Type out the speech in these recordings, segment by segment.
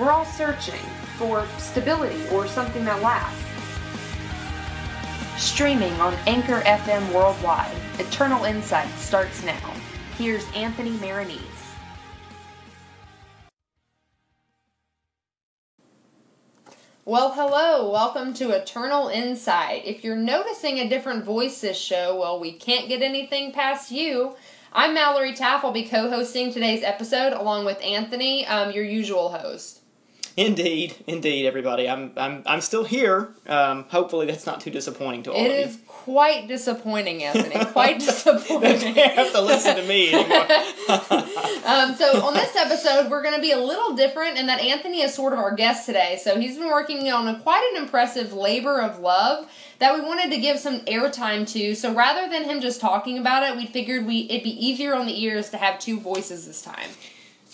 We're all searching for stability or something that lasts. Streaming on Anchor FM worldwide, Eternal Insight starts now. Here's Anthony Maranise. Well, hello. Welcome to Eternal Insight. If you're noticing a different voice this show, well, we can't get anything past you. I'm Mallory Taff. I'll be co hosting today's episode along with Anthony, um, your usual host. Indeed, indeed, everybody. I'm I'm I'm still here. Um, hopefully, that's not too disappointing to all It of is quite disappointing, Anthony. Quite disappointing. They have to listen to me anymore. Um, so on this episode, we're going to be a little different in that Anthony is sort of our guest today. So he's been working on a quite an impressive labor of love that we wanted to give some airtime to. So rather than him just talking about it, we figured we it'd be easier on the ears to have two voices this time.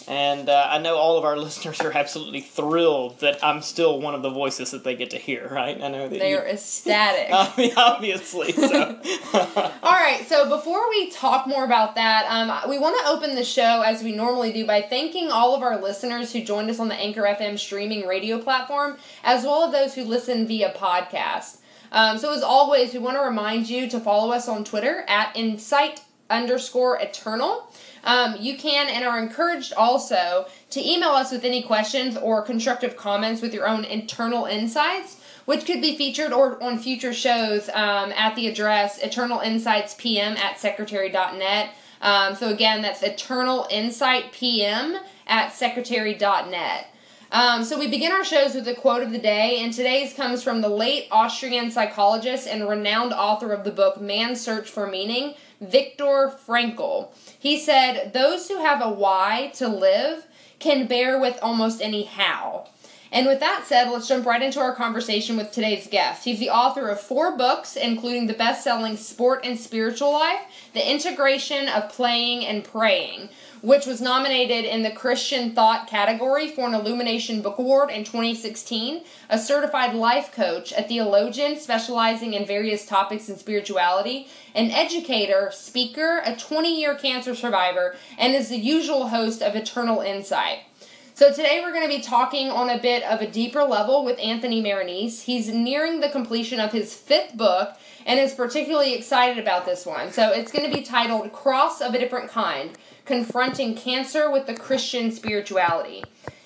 And uh, I know all of our listeners are absolutely thrilled that I'm still one of the voices that they get to hear. Right? I know that They you, are ecstatic. I mean, obviously. So. All right, so before we talk more about that, um, we want to open the show as we normally do by thanking all of our listeners who joined us on the Anchor FM streaming radio platform, as well as those who listen via podcast. Um, so as always, we want to remind you to follow us on Twitter at insight underscore eternal. Um, you can and are encouraged also to email us with any questions or constructive comments with your own internal insights, which could be featured or on future shows um, at the address eternalinsightspm at secretary.net. Um, so again, that's eternalinsightpm at secretary.net. Um, so we begin our shows with a quote of the day, and today's comes from the late Austrian psychologist and renowned author of the book Man's Search for Meaning, Viktor Frankl. He said, Those who have a why to live can bear with almost any how. And with that said, let's jump right into our conversation with today's guest. He's the author of four books, including the best selling Sport and Spiritual Life, The Integration of Playing and Praying, which was nominated in the Christian Thought category for an Illumination Book Award in 2016, a certified life coach, a theologian specializing in various topics in spirituality, an educator, speaker, a 20 year cancer survivor, and is the usual host of Eternal Insight. So today we're going to be talking on a bit of a deeper level with Anthony Maranise. He's nearing the completion of his fifth book and is particularly excited about this one. So it's going to be titled Cross of a Different Kind Confronting Cancer with the Christian Spirituality.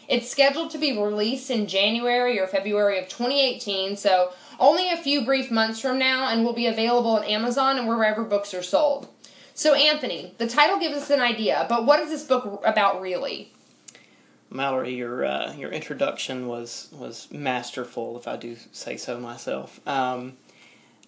It's scheduled to be released in January or February of 2018, so only a few brief months from now, and will be available on Amazon and wherever books are sold. So, Anthony, the title gives us an idea, but what is this book about really? Mallory, your uh, your introduction was was masterful, if I do say so myself. Um,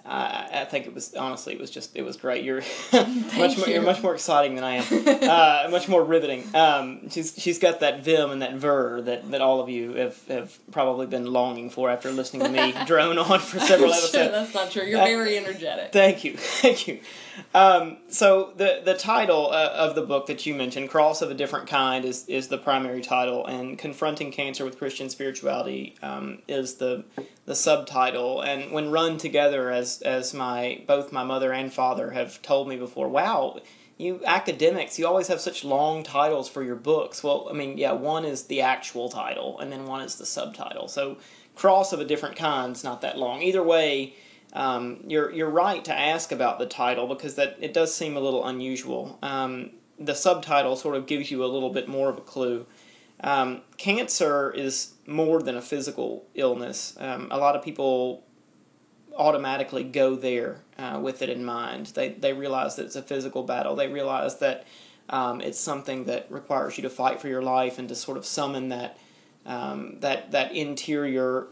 I, I think it was honestly, it was just it was great. You're much more you. you're much more exciting than I am. uh, much more riveting. Um, she's she's got that vim and that ver that, that all of you have, have probably been longing for after listening to me drone on for several episodes. That's not true. You're Uh, very energetic. Thank you, thank you. Um, so the the title uh, of the book that you mentioned, "Cross of a Different Kind," is is the primary title, and "Confronting Cancer with Christian Spirituality" um, is the the subtitle. And when run together, as as my both my mother and father have told me before, wow. You academics, you always have such long titles for your books. Well, I mean, yeah, one is the actual title, and then one is the subtitle. So, cross of a different kind's not that long. Either way, um, you're you're right to ask about the title because that it does seem a little unusual. Um, the subtitle sort of gives you a little bit more of a clue. Um, cancer is more than a physical illness. Um, a lot of people automatically go there uh, with it in mind. They they realize that it's a physical battle. They realize that um, it's something that requires you to fight for your life and to sort of summon that um, that that interior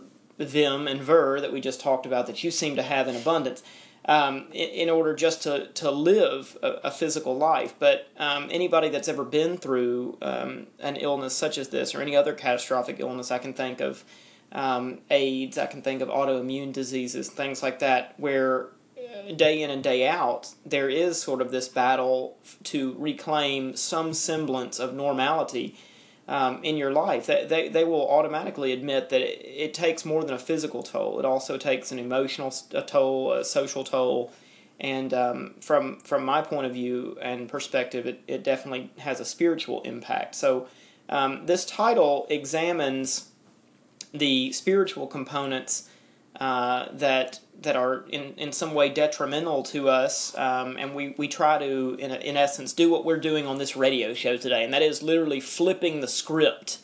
vim and ver that we just talked about that you seem to have in abundance um, in, in order just to, to live a, a physical life. But um, anybody that's ever been through um, an illness such as this or any other catastrophic illness, I can think of um, AIDS, I can think of autoimmune diseases, things like that, where uh, day in and day out, there is sort of this battle to reclaim some semblance of normality um, in your life. They, they, they will automatically admit that it, it takes more than a physical toll. It also takes an emotional toll, a social toll, and um, from from my point of view and perspective, it, it definitely has a spiritual impact. So Um, this title examines the spiritual components uh, that that are in, in some way detrimental to us, um, and we, we try to, in, in essence, do what we're doing on this radio show today, and that is literally flipping the script.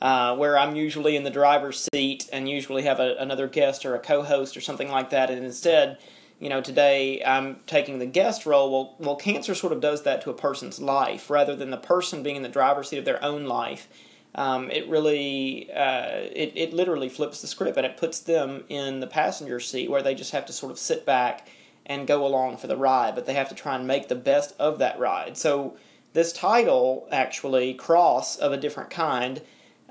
Uh, where I'm usually in the driver's seat and usually have a, another guest or a co-host or something like that, and instead, you know, today I'm taking the guest role. Well, well, cancer sort of does that to a person's life rather than the person being in the driver's seat of their own life um, it really uh, it, it literally flips the script and it puts them in the passenger seat where they just have to sort of sit back and go along for the ride but they have to try and make the best of that ride. So this title actually cross of a different kind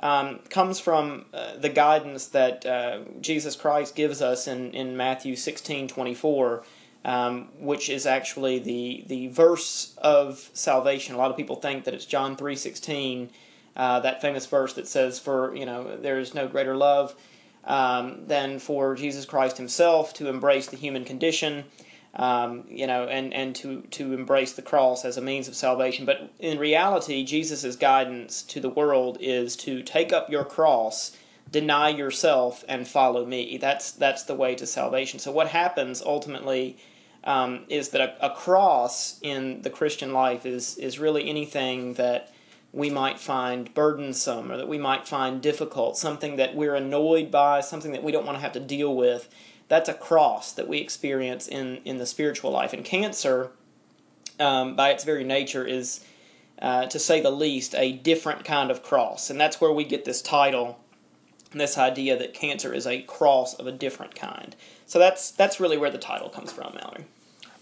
um, comes from uh, the guidance that uh, jesus christ gives us in, in matthew 16 24 um, which is actually the, the verse of salvation. A lot of people think that it's john 3 16 uh, that famous verse that says, "For you know, there is no greater love um, than for Jesus Christ Himself to embrace the human condition." Um, you know, and, and to, to embrace the cross as a means of salvation. But in reality, Jesus' guidance to the world is to take up your cross, deny yourself, and follow me. That's, that's the way to salvation. So, what happens ultimately um, is that a, a cross in the Christian life is, is really anything that we might find burdensome or that we might find difficult, something that we're annoyed by, something that we don't want to have to deal with. That's a cross that we experience in, in the spiritual life. And cancer, um, by its very nature, is, uh, to say the least, a different kind of cross. And that's where we get this title, this idea that cancer is a cross of a different kind. So that's that's really where the title comes from, Mallory.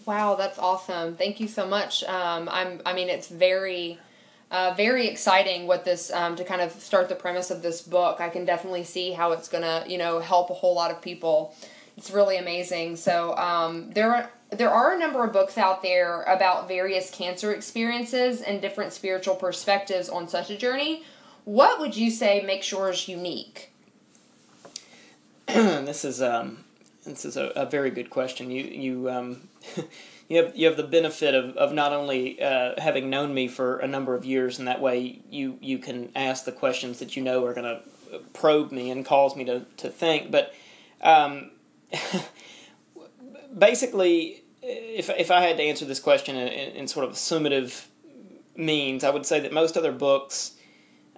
Wow, that's awesome. Thank you so much. Um, I'm. I mean, it's very uh, very exciting what this um, to kind of start the premise of this book. I can definitely see how it's gonna you know help a whole lot of people. It's really amazing. So um, there are there are a number of books out there about various cancer experiences and different spiritual perspectives on such a journey. What would you say makes yours unique? this is um, this is a, a very good question. You you um, you have you have the benefit of, of not only uh, having known me for a number of years, and that way you you can ask the questions that you know are going to probe me and cause me to to think. But um, basically, if if I had to answer this question in, in, sort of summative means, I would say that most other books.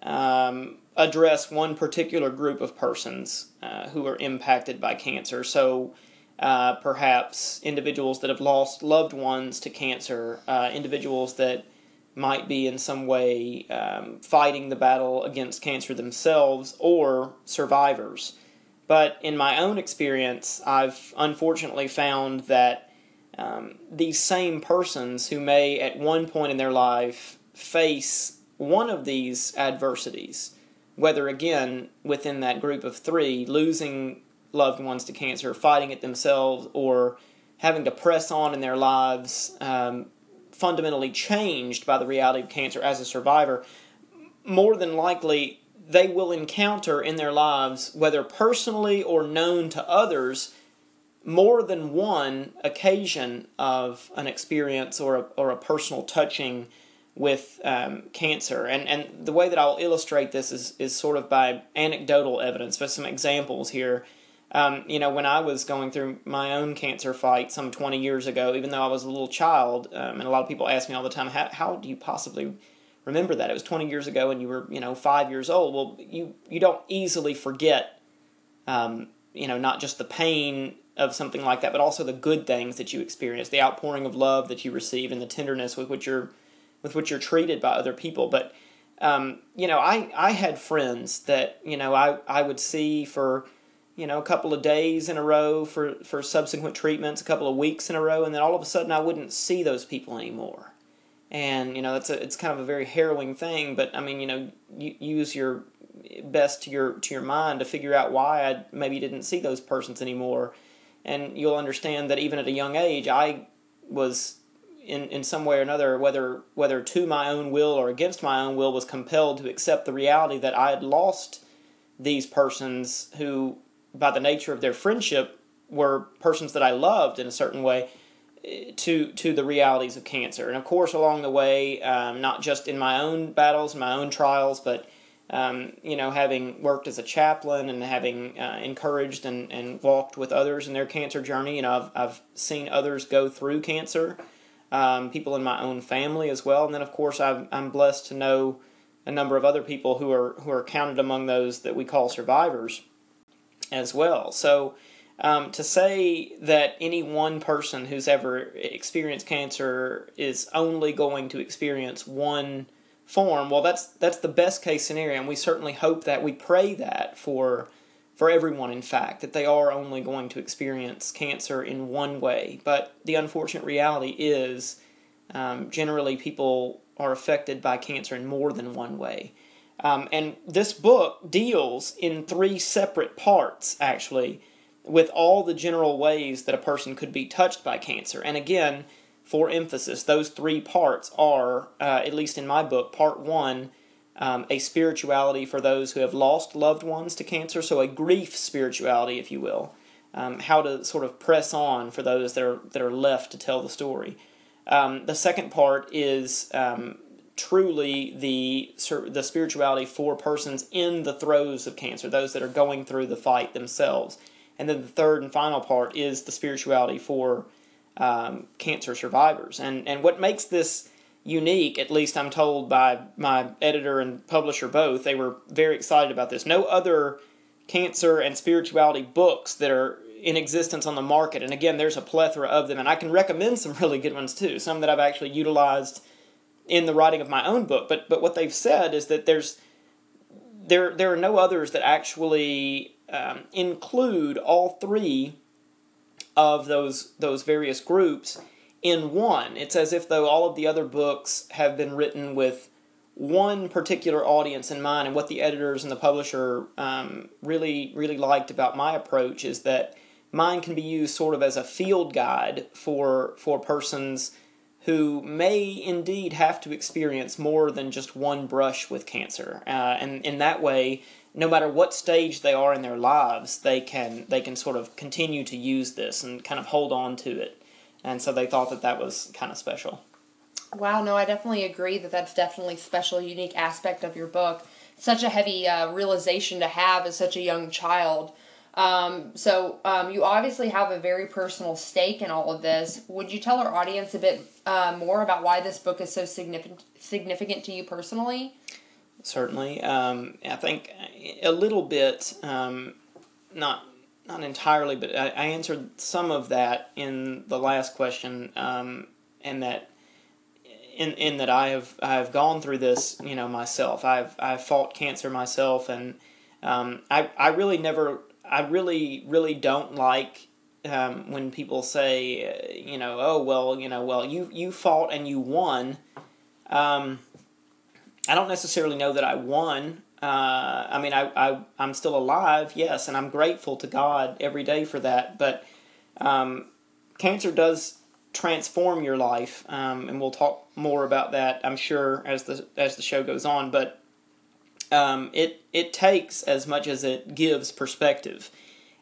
Um, address one particular group of persons uh, who are impacted by cancer. So, uh, perhaps individuals that have lost loved ones to cancer, uh, individuals that might be in some way um, fighting the battle against cancer themselves, or survivors. But in my own experience, I've unfortunately found that um, these same persons who may at one point in their life face one of these adversities, whether again within that group of three, losing loved ones to cancer, fighting it themselves, or having to press on in their lives, um, fundamentally changed by the reality of cancer as a survivor, more than likely they will encounter in their lives, whether personally or known to others, more than one occasion of an experience or a, or a personal touching with um, cancer. And, and the way that I'll illustrate this is, is sort of by anecdotal evidence, but some examples here. Um, you know, when I was going through my own cancer fight some 20 years ago, even though I was a little child, um, and a lot of people ask me all the time, how, how do you possibly remember that? It was 20 years ago and you were, you know, five years old. Well, you, you don't easily forget, um, you know, not just the pain of something like that, but also the good things that you experience, the outpouring of love that you receive, and the tenderness with which you're, with which you're treated by other people. But, um, you know, I, I had friends that, you know, I, I would see for, you know, a couple of days in a row for, for subsequent treatments, a couple of weeks in a row, and then all of a sudden I wouldn't see those people anymore. And, you know, that's a, it's kind of a very harrowing thing, but I mean, you know, you, use your best to your, to your mind to figure out why I maybe didn't see those persons anymore. And you'll understand that even at a young age, I was in, in some way or another, whether whether to my own will or against my own will, was compelled to accept the reality that I had lost these persons who by the nature of their friendship, were persons that I loved in a certain way eh, to to the realities of cancer. And of course, along the way, um, not just in my own battles, my own trials, but um, you know, having worked as a chaplain and having uh, encouraged and, and walked with others in their cancer journey, know, I've, I've seen others go through cancer, um, people in my own family as well. And then, of course, I'm, I'm blessed to know a number of other people who are, who are counted among those that we call survivors as well. So, um, to say that any one person who's ever experienced cancer is only going to experience one form, well, that's that's the best case scenario, and we certainly hope that we pray that for for everyone. In fact, that they are only going to experience cancer in one way. But the unfortunate reality is, um, generally, people are affected by cancer in more than one way. Um, and this book deals in three separate parts, actually, with all the general ways that a person could be touched by cancer. And again, for emphasis, those three parts are, uh, at least in my book, part one, um, a spirituality for those who have lost loved ones to cancer, so a grief spirituality, if you will. Um, how to sort of press on for those that are that are left to tell the story. Um, the second part is um, truly the the spirituality for persons in the throes of cancer, those that are going through the fight themselves. And then the third and final part is the spirituality for um, cancer survivors. And and what makes this unique, at least I'm told by my editor and publisher both, they were very excited about this. No other cancer and spirituality books that are in existence on the market. And again, there's a plethora of them, and I can recommend some really good ones too. Some that I've actually utilized in the writing of my own book. But but what they've said is that there's there there are no others that actually um, include all three of those those various groups in one. It's as if though all of the other books have been written with one particular audience in mind. And what the editors and the publisher um, really really liked about my approach is that mine can be used sort of as a field guide for for persons who may indeed have to experience more than just one brush with cancer. Uh, and in that way, no matter what stage they are in their lives, they can they can sort of continue to use this and kind of hold on to it. And so they thought that that was kind of special. Wow, no, I definitely agree that that's definitely special, unique aspect of your book. Such a heavy uh, realization to have as such a young child. Um, so um, you obviously have a very personal stake in all of this. Would you tell our audience a bit uh, more about why this book is so significant significant to you personally? Certainly, um, I think a little bit, um, not not entirely, but I, I, answered some of that in the last question, um, and that in in that I have I have gone through this, you know, myself. I've I've fought cancer myself, and um, I I really never I really really don't like um, when people say, uh, you know, oh well, you know, well you you fought and you won. Um, I don't necessarily know that I won. Uh, I mean, I, I, I'm still alive, yes, and I'm grateful to God every day for that. But um, cancer does transform your life, um, and we'll talk more about that, I'm sure, as the as the show goes on. But um, it it takes as much as it gives perspective,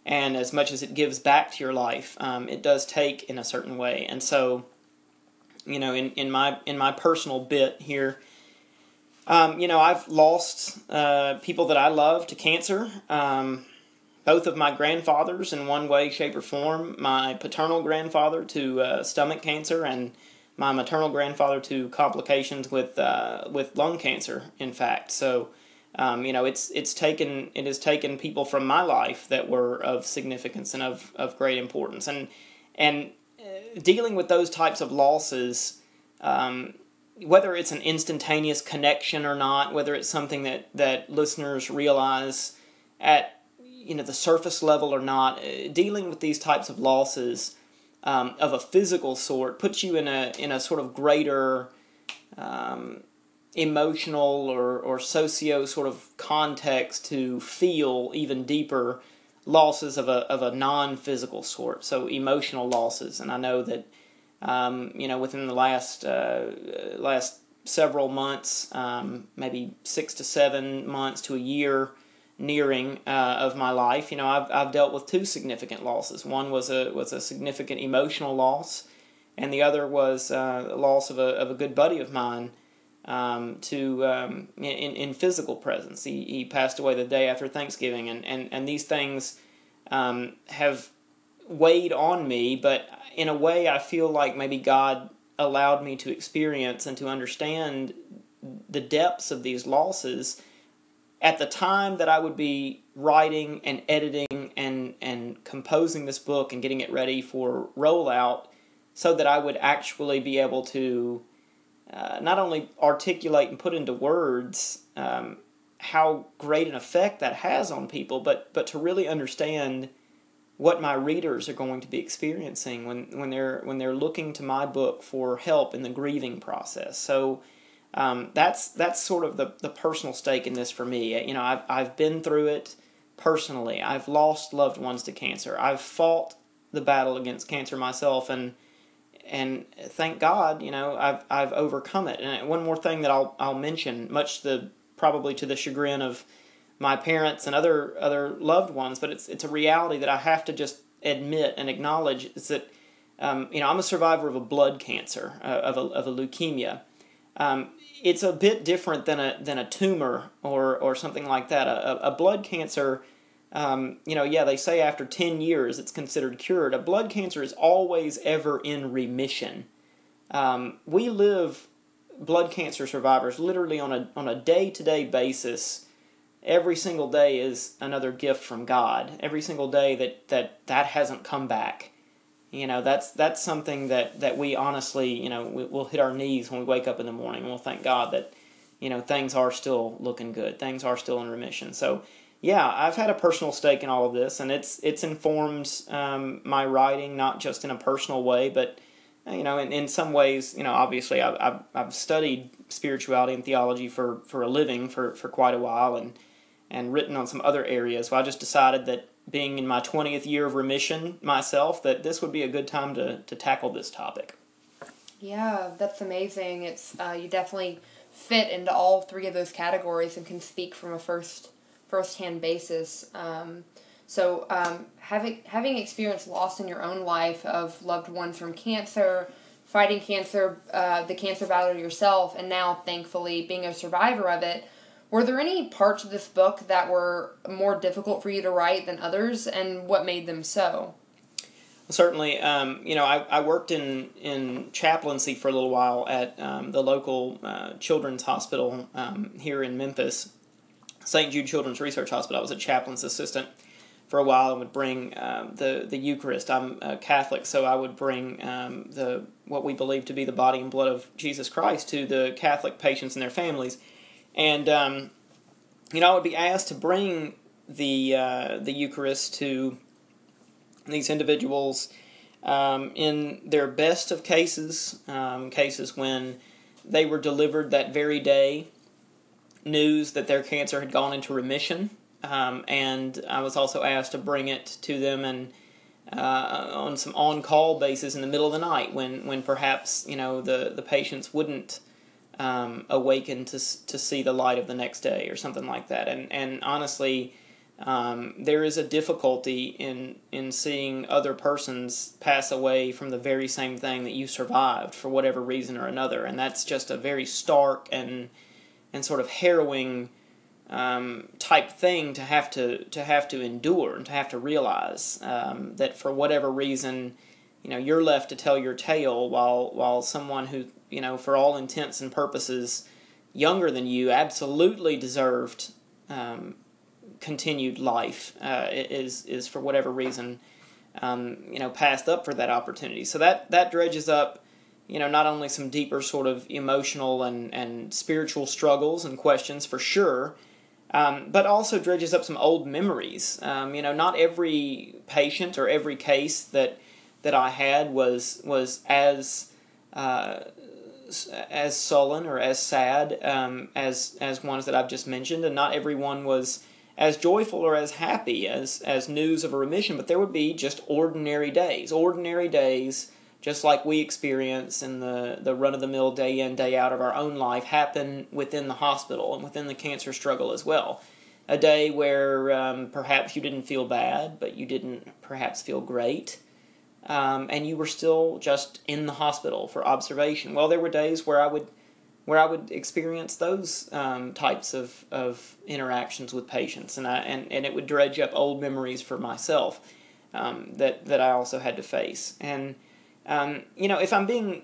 and as much as it gives back to your life, um, it does take in a certain way. And so, you know, in, in my in my personal bit here um, you know, I've lost uh, people that I love to cancer. Um, both of my grandfathers, in one way, shape, or form. My paternal grandfather to uh, stomach cancer, and my maternal grandfather to complications with uh, with lung cancer. In fact, so um, you know, it's it's taken it has taken people from my life that were of significance and of, of great importance, and and uh, dealing with those types of losses. Um, whether it's an instantaneous connection or not, whether it's something that, that listeners realize at you know the surface level or not, uh, dealing with these types of losses um, of a physical sort puts you in a in a sort of greater um, emotional or, or socio sort of context to feel even deeper losses of a, of a non-physical sort so emotional losses and i know that um, you know, within the last uh, last several months, um, maybe six to seven months to a year nearing uh, of my life, you know, I've, I've dealt with two significant losses. One was a was a significant emotional loss, and the other was uh, the loss of a of a good buddy of mine um, to um, in, in physical presence. He, he passed away the day after Thanksgiving, and, and, and these things um, have weighed on me, but in a way, I feel like maybe God allowed me to experience and to understand the depths of these losses at the time that I would be writing and editing and, and composing this book and getting it ready for rollout so that I would actually be able to uh, not only articulate and put into words um, how great an effect that has on people, but, but to really understand what my readers are going to be experiencing when, when they're when they're looking to my book for help in the grieving process. So um, that's that's sort of the, the personal stake in this for me. You know, I've I've been through it personally. I've lost loved ones to cancer. I've fought the battle against cancer myself, and and thank God, you know, I've I've overcome it. And one more thing that I'll I'll mention, much the probably to the chagrin of my parents and other other loved ones, but it's it's a reality that I have to just admit and acknowledge is that um, you know I'm a survivor of a blood cancer uh, of a of a leukemia. Um, it's a bit different than a than a tumor or or something like that. A, a blood cancer, um, you know, yeah, they say after ten years it's considered cured. A blood cancer is always ever in remission. Um, we live blood cancer survivors literally on a on a day to day basis every single day is another gift from God. Every single day that that that hasn't come back, you know, that's that's something that that we honestly, you know, we, will hit our knees when we wake up in the morning, and we'll thank God that, you know, things are still looking good. Things are still in remission. So. Yeah, I've had a personal stake in all of this, and it's it's informed um, my writing not just in a personal way, but you know, in, in some ways, you know, obviously I've, I've, I've studied spirituality and theology for, for a living for, for quite a while, and and written on some other areas. So I just decided that being in my 20th year of remission myself, that this would be a good time to, to tackle this topic. Yeah, that's amazing. It's uh, you definitely fit into all three of those categories and can speak from a first first-hand basis. Um, so um, having having experienced loss in your own life of loved ones from cancer, fighting cancer, uh, the cancer battle yourself, and now thankfully being a survivor of it were there any parts of this book that were more difficult for you to write than others, and what made them so? Certainly, um, you know, I, I worked in, in chaplaincy for a little while at um, the local uh, children's hospital um, here in Memphis, St. Jude Children's Research Hospital. I was a chaplain's assistant for a while and would bring um, the the Eucharist. I'm a Catholic, so I would bring um, the what we believe to be the body and blood of Jesus Christ to the Catholic patients and their families. And um, you know, I would be asked to bring the uh, the Eucharist to these individuals um, in their best of cases, um, cases when they were delivered that very day news that their cancer had gone into remission, um, and I was also asked to bring it to them and. Uh, on some on-call basis in the middle of the night when, when perhaps you know the, the patients wouldn't um, awaken to to see the light of the next day or something like that. And and honestly, um, there is a difficulty in in seeing other persons pass away from the very same thing that you survived for whatever reason or another, and that's just a very stark and and sort of harrowing um, type thing to have to to have to endure and to have to realize um, that for whatever reason, you know, you're left to tell your tale while while someone who you know, for all intents and purposes, younger than you, absolutely deserved um, continued life. Uh, is is for whatever reason, um, you know, passed up for that opportunity. So that that dredges up, you know, not only some deeper sort of emotional and and spiritual struggles and questions for sure. Um, but also dredges up some old memories. Um, you know, not every patient or every case that that I had was was as uh, as sullen or as sad um, as as ones that I've just mentioned, and not everyone was as joyful or as happy as as news of a remission. But there would be just ordinary days, ordinary days, just like we experience in the the run of the mill day in day out of our own life, happen within the hospital and within the cancer struggle as well. A day where um, perhaps you didn't feel bad, but you didn't perhaps feel great um, and you were still just in the hospital for observation. Well, there were days where I would where I would experience those um, types of, of interactions with patients, and I and, and it would dredge up old memories for myself um, that that I also had to face. And um, you know, if I'm being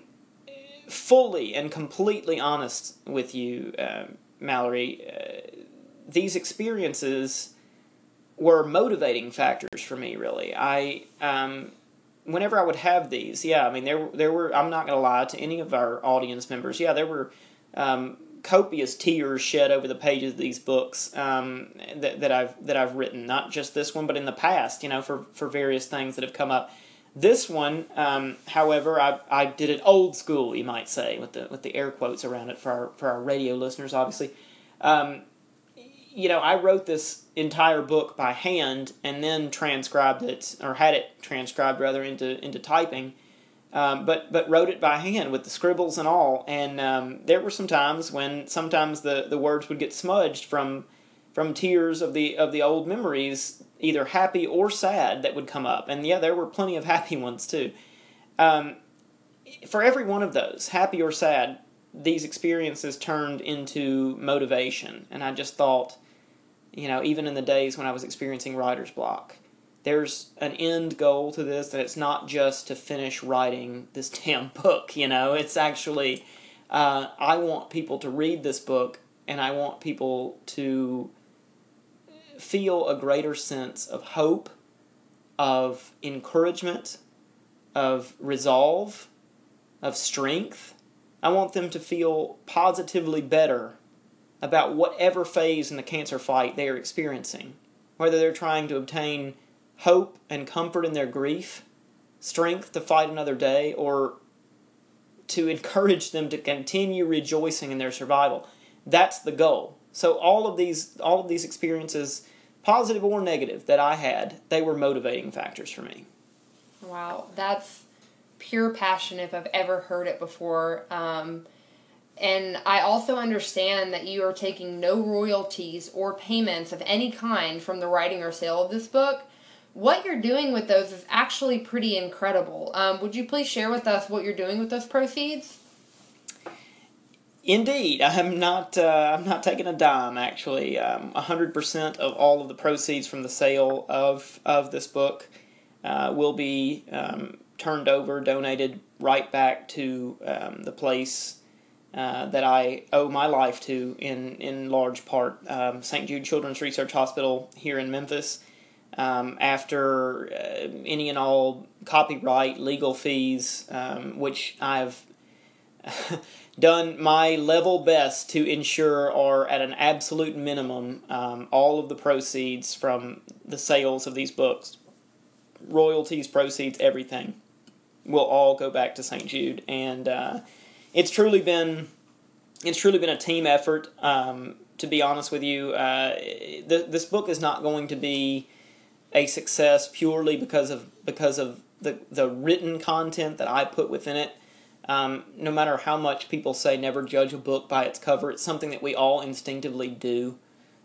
fully and completely honest with you, uh, Mallory, uh, these experiences were motivating factors for me. Really, I um, whenever I would have these, yeah, I mean there there were. I'm not gonna lie to any of our audience members. Yeah, there were um, copious tears shed over the pages of these books um, that, that I've that I've written. Not just this one, but in the past, you know, for for various things that have come up. This one, um, however, I, I did it old school, you might say, with the with the air quotes around it for our for our radio listeners, obviously. Um, you know, I wrote this entire book by hand and then transcribed it, or had it transcribed rather into into typing um, but but wrote it by hand with the scribbles and all. And um, there were some times when sometimes the, the words would get smudged from from tears of the of the old memories, either happy or sad, that would come up. And yeah, there were plenty of happy ones too. Um, for every one of those, happy or sad, these experiences turned into motivation. And I just thought, you know, even in the days when I was experiencing writer's block, there's an end goal to this and it's not just to finish writing this damn book you know it's actually uh, i want people to read this book and i want people to feel a greater sense of hope of encouragement of resolve of strength i want them to feel positively better about whatever phase in the cancer fight they are experiencing whether they're trying to obtain hope and comfort in their grief, strength to fight another day, or to encourage them to continue rejoicing in their survival. That's the goal. So all of these all of these experiences, positive or negative, that I had, they were motivating factors for me. Wow, that's pure passion if I've ever heard it before. Um, and I also understand that you are taking no royalties or payments of any kind from the writing or sale of this book what you're doing with those is actually pretty incredible. Um, would you please share with us what you're doing with those proceeds? Indeed, I'm not. Uh, I'm not taking a dime. Actually, um, hundred percent of all of the proceeds from the sale of of this book uh, will be um, turned over, donated right back to um, the place uh, that I owe my life to, in in large part, um, St. Jude Children's Research Hospital here in Memphis um, after uh, any and all copyright legal fees, which I've done my level best to ensure are at an absolute minimum. Um, all of the proceeds from the sales of these books, royalties, proceeds, everything, will all go back to St. Jude, and uh, it's truly been it's truly been a team effort. Um, to be honest with you, uh, th- this book is not going to be a success purely because of because of the the written content that I put within it. Um, no matter how much people say never judge a book by its cover, it's something that we all instinctively do.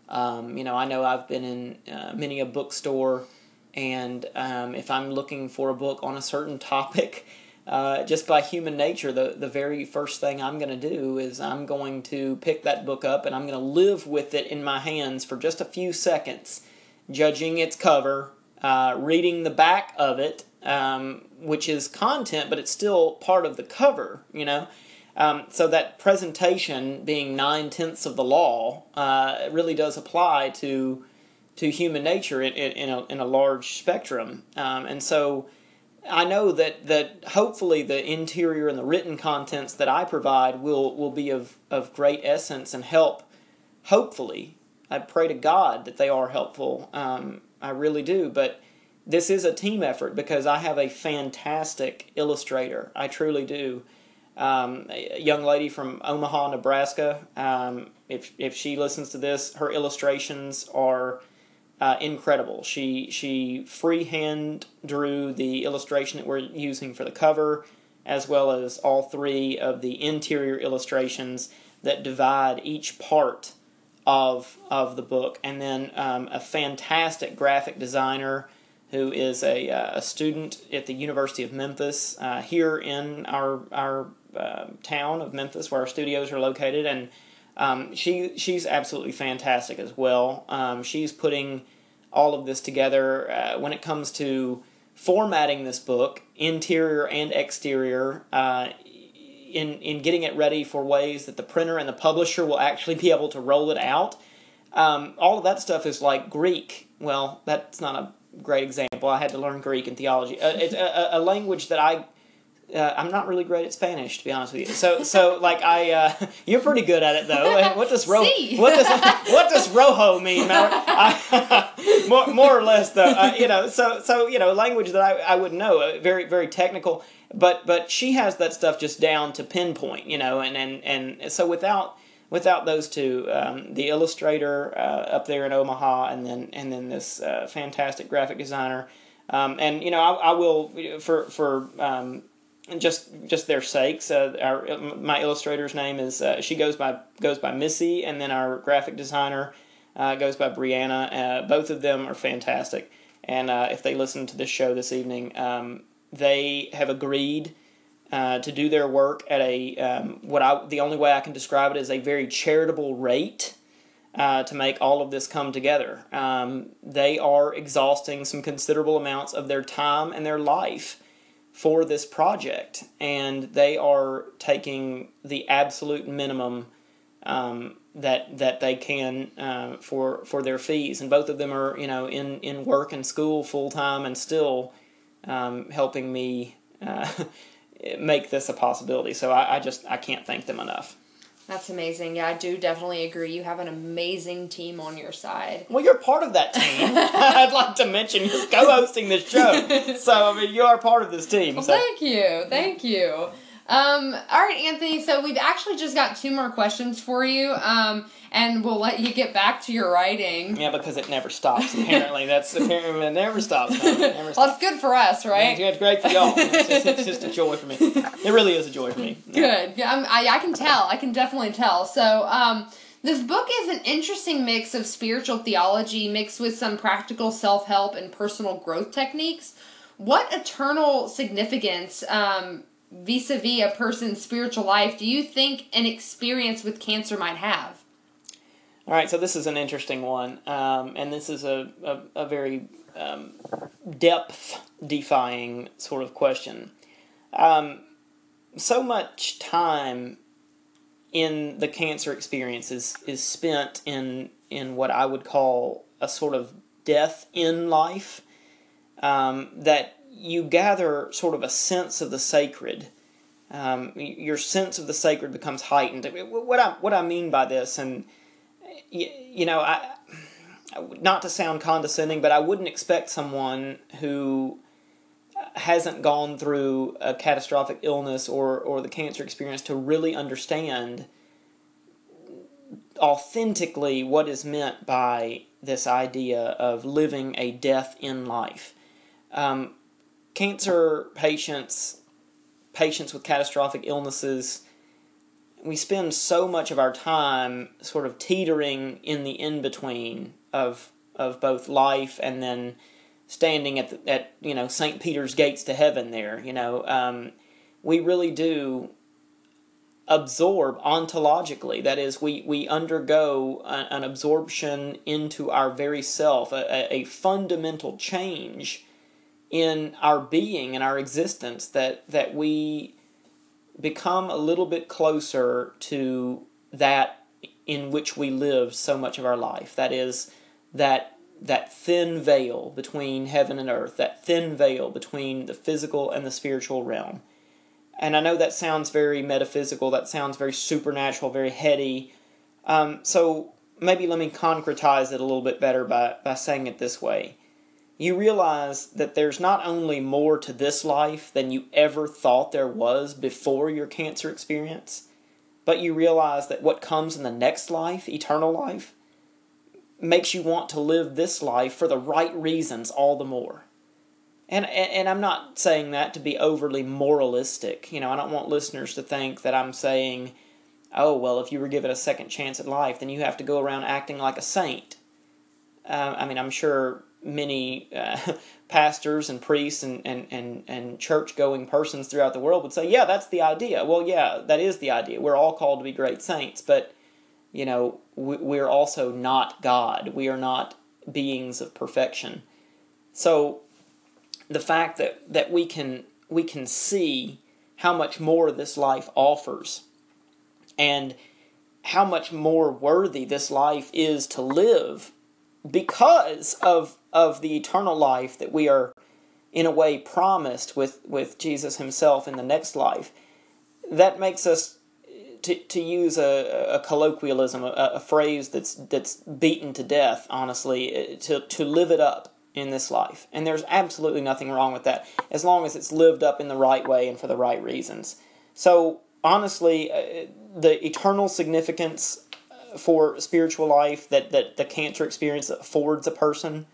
Um, you know, I know I've been in uh, many a bookstore, and um, if I'm looking for a book on a certain topic, uh, just by human nature, the, the very first thing I'm going to do is I'm going to pick that book up and I'm going to live with it in my hands for just a few seconds judging its cover, uh, reading the back of it, um, which is content, but it's still part of the cover, you know. Um, so that presentation being nine tenths of the law uh, really does apply to to human nature in, in, in, a, in a large spectrum. Um, and so I know that, that hopefully the interior and the written contents that I provide will, will be of, of great essence and help, hopefully, I pray to God that they are helpful. Um, I really do. But this is a team effort because I have a fantastic illustrator. I truly do. Um, a young lady from Omaha, Nebraska. Um, if if she listens to this, her illustrations are uh, incredible. She she freehand drew the illustration that we're using for the cover, as well as all three of the interior illustrations that divide each part of of the book, and then um, a fantastic graphic designer who is a, uh, a student at the University of Memphis uh, here in our our uh, town of Memphis, where our studios are located, and um, she she's absolutely fantastic as well. Um, she's putting all of this together uh, when it comes to formatting this book, interior and exterior. In, in getting it ready for ways that the printer and the publisher will actually be able to roll it out. Um, all of that stuff is like Greek. Well, that's not a great example. I had to learn Greek and theology. Uh, it's a, a, language that I. Uh, I'm not really great at Spanish, to be honest with you. So, so like I, uh, you're pretty good at it though. What does ro- what does what does rojo mean? I, more, more or less though, uh, you know. So, so you know, language that I, I would know, uh, very very technical. But but she has that stuff just down to pinpoint, you know, and and and so without without those two, um, the illustrator uh, up there in Omaha, and then and then this uh, fantastic graphic designer, um, and you know I, I will for for um, just just their sakes. Uh, our my illustrator's name is uh, she goes by goes by Missy, and then our graphic designer uh, goes by Brianna. Uh, both of them are fantastic, and if they listen to this show this evening, um, they have agreed uh, to do their work at a um, what I the only way I can describe it is a very charitable rate uh, to make all of this come together. Um, they are exhausting some considerable amounts of their time and their life for this project, and they are taking the absolute minimum um, that that they can uh, for for their fees. And both of them are you know in in work and school full time and still um, helping me. Uh, make this a possibility. So I, I just I can't thank them enough. That's amazing. Yeah, I do definitely agree. You have an amazing team on your side. Well, you're part of that team. I'd like to mention you're co-hosting this show, so I mean you are part of this team. Well, so. thank you, thank you. Um, all right, Anthony. So we've actually just got two more questions for you. Um, and we'll let you get back to your writing. Yeah, because it never stops. Apparently, that's apparently it never stops. It never stops. well, it's good for us, right? Yeah, it's great for y'all. It's just, it's just, a joy for me. It really is a joy for me. Good. Yeah, I'm, I I can tell. I can definitely tell. So, um, this book is an interesting mix of spiritual theology mixed with some practical self help and personal growth techniques. What eternal significance um, vis a vis a person's spiritual life do you think an experience with cancer might have? All right, so this is an interesting one, um, and this is a, a, a very um, depth defying sort of question. Um, so much time in the cancer experience is, is spent in, in what I would call a sort of death in life um, that you gather sort of a sense of the sacred. Um, your sense of the sacred becomes heightened. What I, what I mean by this, and you, you know, I not to sound condescending, but I wouldn't expect someone who hasn't gone through a catastrophic illness or, or the cancer experience to really understand authentically what is meant by this idea of living a death in life. Um, cancer patients, patients with catastrophic illnesses, we spend so much of our time sort of teetering in the in between of of both life and then standing at the, at you know St. Peter's gates to heaven. There, you know, um, we really do absorb ontologically. That is, we we undergo a, an absorption into our very self, a, a fundamental change in our being and our existence that that we become a little bit closer to that in which we live so much of our life. That is, that that thin veil between heaven and earth, that thin veil between the physical and the spiritual realm. And I know that sounds very metaphysical, that sounds very supernatural, very heady. Um, so maybe let me concretize it a little bit better by, by saying it this way you realize that there's not only more to this life than you ever thought there was before your cancer experience, but you realize that what comes in the next life, eternal life, makes you want to live this life for the right reasons all the more. And, and, and I'm not saying that to be overly moralistic. You know, I don't want listeners to think that I'm saying, oh, well, if you were given a second chance at life, then you have to go around acting like a saint. Uh, I mean, I'm sure many uh, pastors and priests and, and, and, and church going persons throughout the world would say, yeah, that's the idea. Well, yeah, that is the idea. We're all called to be great saints, but you know, we, we're also not God. We are not beings of perfection. So the fact that, that we can we can see how much more this life offers and how much more worthy this life is to live because of of the eternal life that we are in a way promised with with Jesus himself in the next life that makes us to, to use a, a colloquialism a, a phrase that's that's beaten to death honestly to to live it up in this life. And there's absolutely nothing wrong with that as long as it's lived up in the right way and for the right reasons. So honestly uh, the eternal significance for spiritual life that, that the cancer experience affords a person,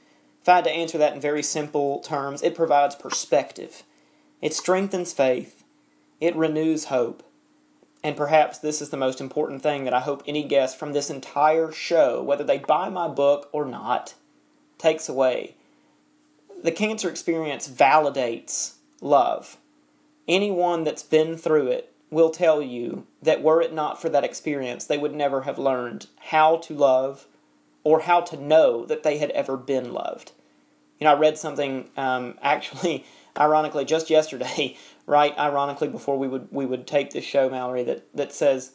if I had to answer that in very simple terms, it provides perspective. It strengthens faith. It renews hope. And perhaps this is the most important thing that I hope any guest from this entire show, whether they buy my book or not, takes away. The cancer experience validates love. Anyone that's been through it will tell you that were it not for that experience, they would never have learned how to love or how to know that they had ever been loved. You know, I read something um, actually, ironically, just yesterday, right? Ironically, before we would we would take this show, Mallory, that that says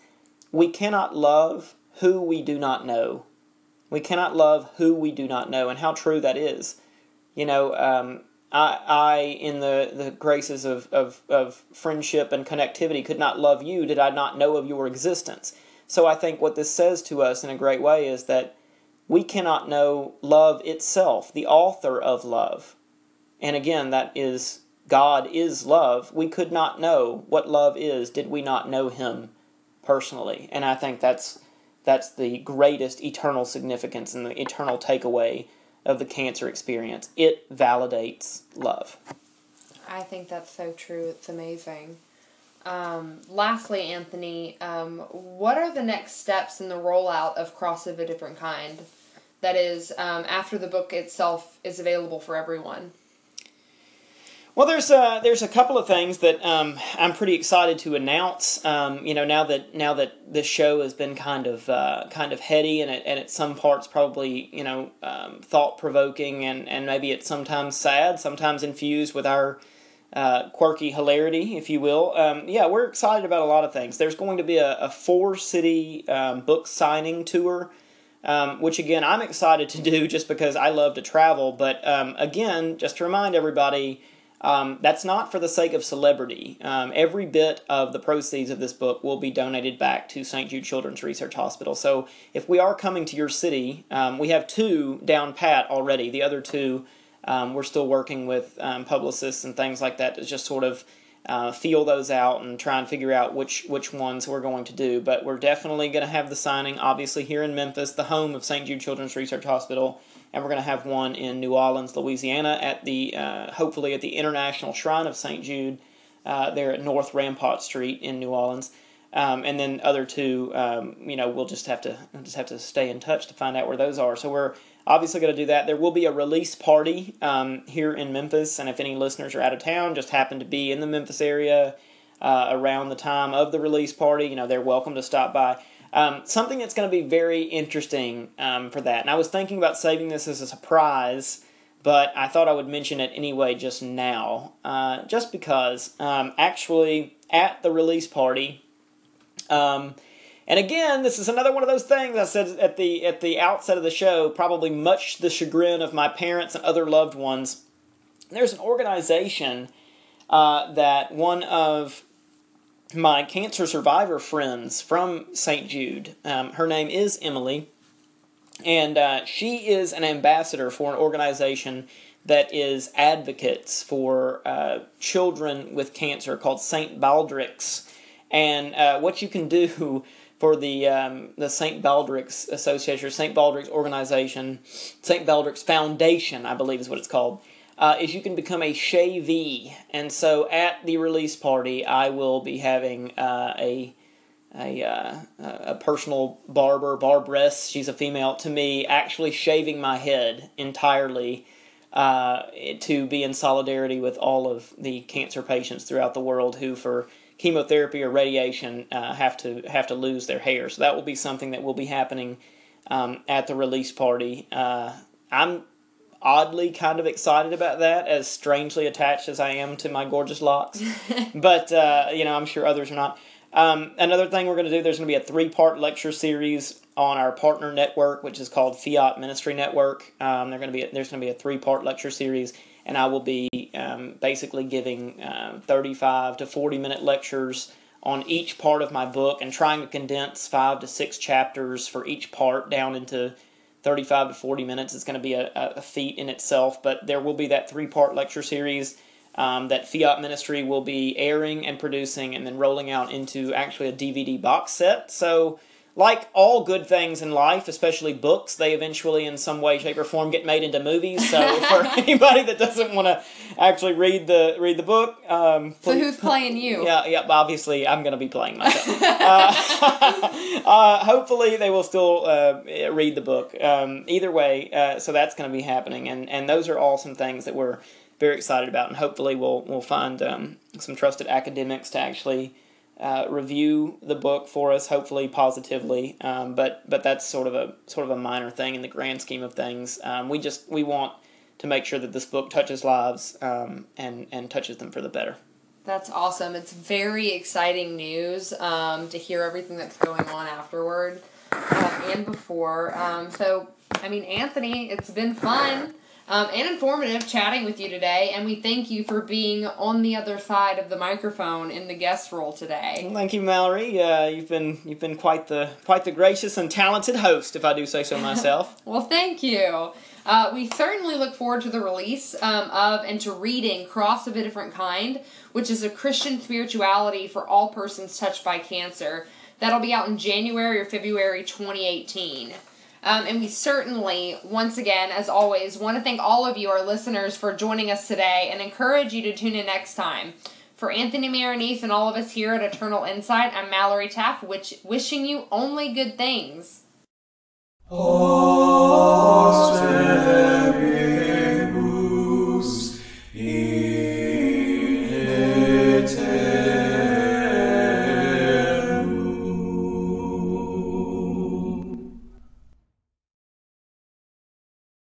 we cannot love who we do not know. We cannot love who we do not know, and how true that is. You know, um, I, I in the, the graces of, of, of friendship and connectivity, could not love you did I not know of your existence. So I think what this says to us in a great way is that we cannot know love itself, the author of love. And again, that is God is love. We could not know what love is did we not know Him personally. And I think that's that's the greatest eternal significance and the eternal takeaway of the cancer experience. It validates love. I think that's so true. It's amazing. Um, lastly, Anthony, um, what are the next steps in the rollout of Cross of a Different Kind? That is, um, after the book itself is available for everyone. Well, there's a, there's a couple of things that um, I'm pretty excited to announce. Um, you know, now that now that this show has been kind of uh, kind of heady and at, and at some parts probably you know um, thought provoking and and maybe it's sometimes sad, sometimes infused with our uh, quirky hilarity, if you will. Um, yeah, we're excited about a lot of things. There's going to be a, a four city um, book signing tour. Um, which again I'm excited to do just because I love to travel. But again, just to remind everybody, um, that's not for the sake of celebrity. Um, every bit of the proceeds of this book will be donated back to St. Jude Children's Research Hospital. So if we are coming to your city, um, we have two down pat already. The other two, um, we're still working with um, publicists and things like that to just sort of uh, feel those out and try and figure out which which ones we're going to do. But we're definitely going to have the signing, obviously, here in Memphis, the home of St. Jude Children's Research Hospital and we're going to have one in New Orleans, Louisiana, at the uh, hopefully at the International Shrine of St. Jude, uh, there at North Rampart Street in New Orleans. Um, and then other two, um, you know, we'll just have to just have to stay in touch to find out where those are. So we're obviously going to do that. There will be a release party um, here in Memphis, and if any listeners are out of town, just happen to be in the Memphis area uh, around the time of the release party, you know, they're welcome to stop by. Um, something that's going to be very interesting um, for that. And I was thinking about saving this as a surprise, but I thought I would mention it anyway just now, uh, just because um, actually at the release party, um, and again, this is another one of those things I said at the at the outset of the show. Probably much the chagrin of my parents and other loved ones. There's an organization uh, that one of my cancer survivor friends from St. Jude. Um, her name is Emily, and uh, she is an ambassador for an organization that is advocates for uh, children with cancer called St. Baldrick's. And uh, what you can do for the um, the St. Baldrick's Association St. Baldrick's organization, St. Baldrick's Foundation, I believe is what it's called uh, is you can become a shavee. And so at the release party, I will be having uh, a a, uh, a personal barber, barbress, she's a female, to me, actually shaving my head entirely uh, to be in solidarity with all of the cancer patients throughout the world who, for chemotherapy or radiation, uh, have to have to lose their hair. So that will be something that will be happening um, at the release party. Uh, I'm oddly kind of excited about that, as strangely attached as I am to my gorgeous locks. but uh, you know, I'm sure others are not. Um, another thing we're going to do, there's going to be a three part lecture series on our partner network, which is called Fiat Ministry Network. Um, going to be there's going to be a three part lecture series, and I will be um, basically giving um, 35 to 40 minute lectures on each part of my book and trying to condense five to six chapters for each part down into 35 to 40 minutes. It's going to be a, a feat in itself, but there will be that three part lecture series um, that Fiat Ministry will be airing and producing and then rolling out into actually a DVD box set. So, like all good things in life, especially books, they eventually, in some way, shape, or form, get made into movies. So, for anybody that doesn't want to actually read the read the book, um, so who's playing you? Yeah, yeah. Obviously, I'm going to be playing myself. uh, uh, hopefully, they will still uh, read the book. Um, either way, uh, so that's going to be happening, and and those are all some things that we're very excited about, and hopefully we'll we'll find um, some trusted academics to actually uh, review the book for us, hopefully positively. Um, but but that's sort of a sort of a minor thing in the grand scheme of things. Um, we just we want to make sure that this book touches lives um, and and touches them for the better. That's awesome. It's very exciting news um, to hear everything that's going on afterward uh, and before. Um, so I mean, Anthony, it's been fun um, and informative chatting with you today. And we thank you for being on the other side of the microphone in the guest role today. Well, thank you, Mallory. Uh, you've been you've been quite the quite the gracious and talented host, if I do say so myself. well, thank you. Uh, we certainly look forward to the release um, of and to reading Cross of a Different Kind, which is a Christian spirituality for all persons touched by cancer. That'll be out in January or February 2018. Um, and we certainly, once again, as always, want to thank all of you, our listeners, for joining us today and encourage you to tune in next time. For Anthony Maranise and all of us here at Eternal Insight, I'm Mallory Taff, which, wishing you only good things. Oh,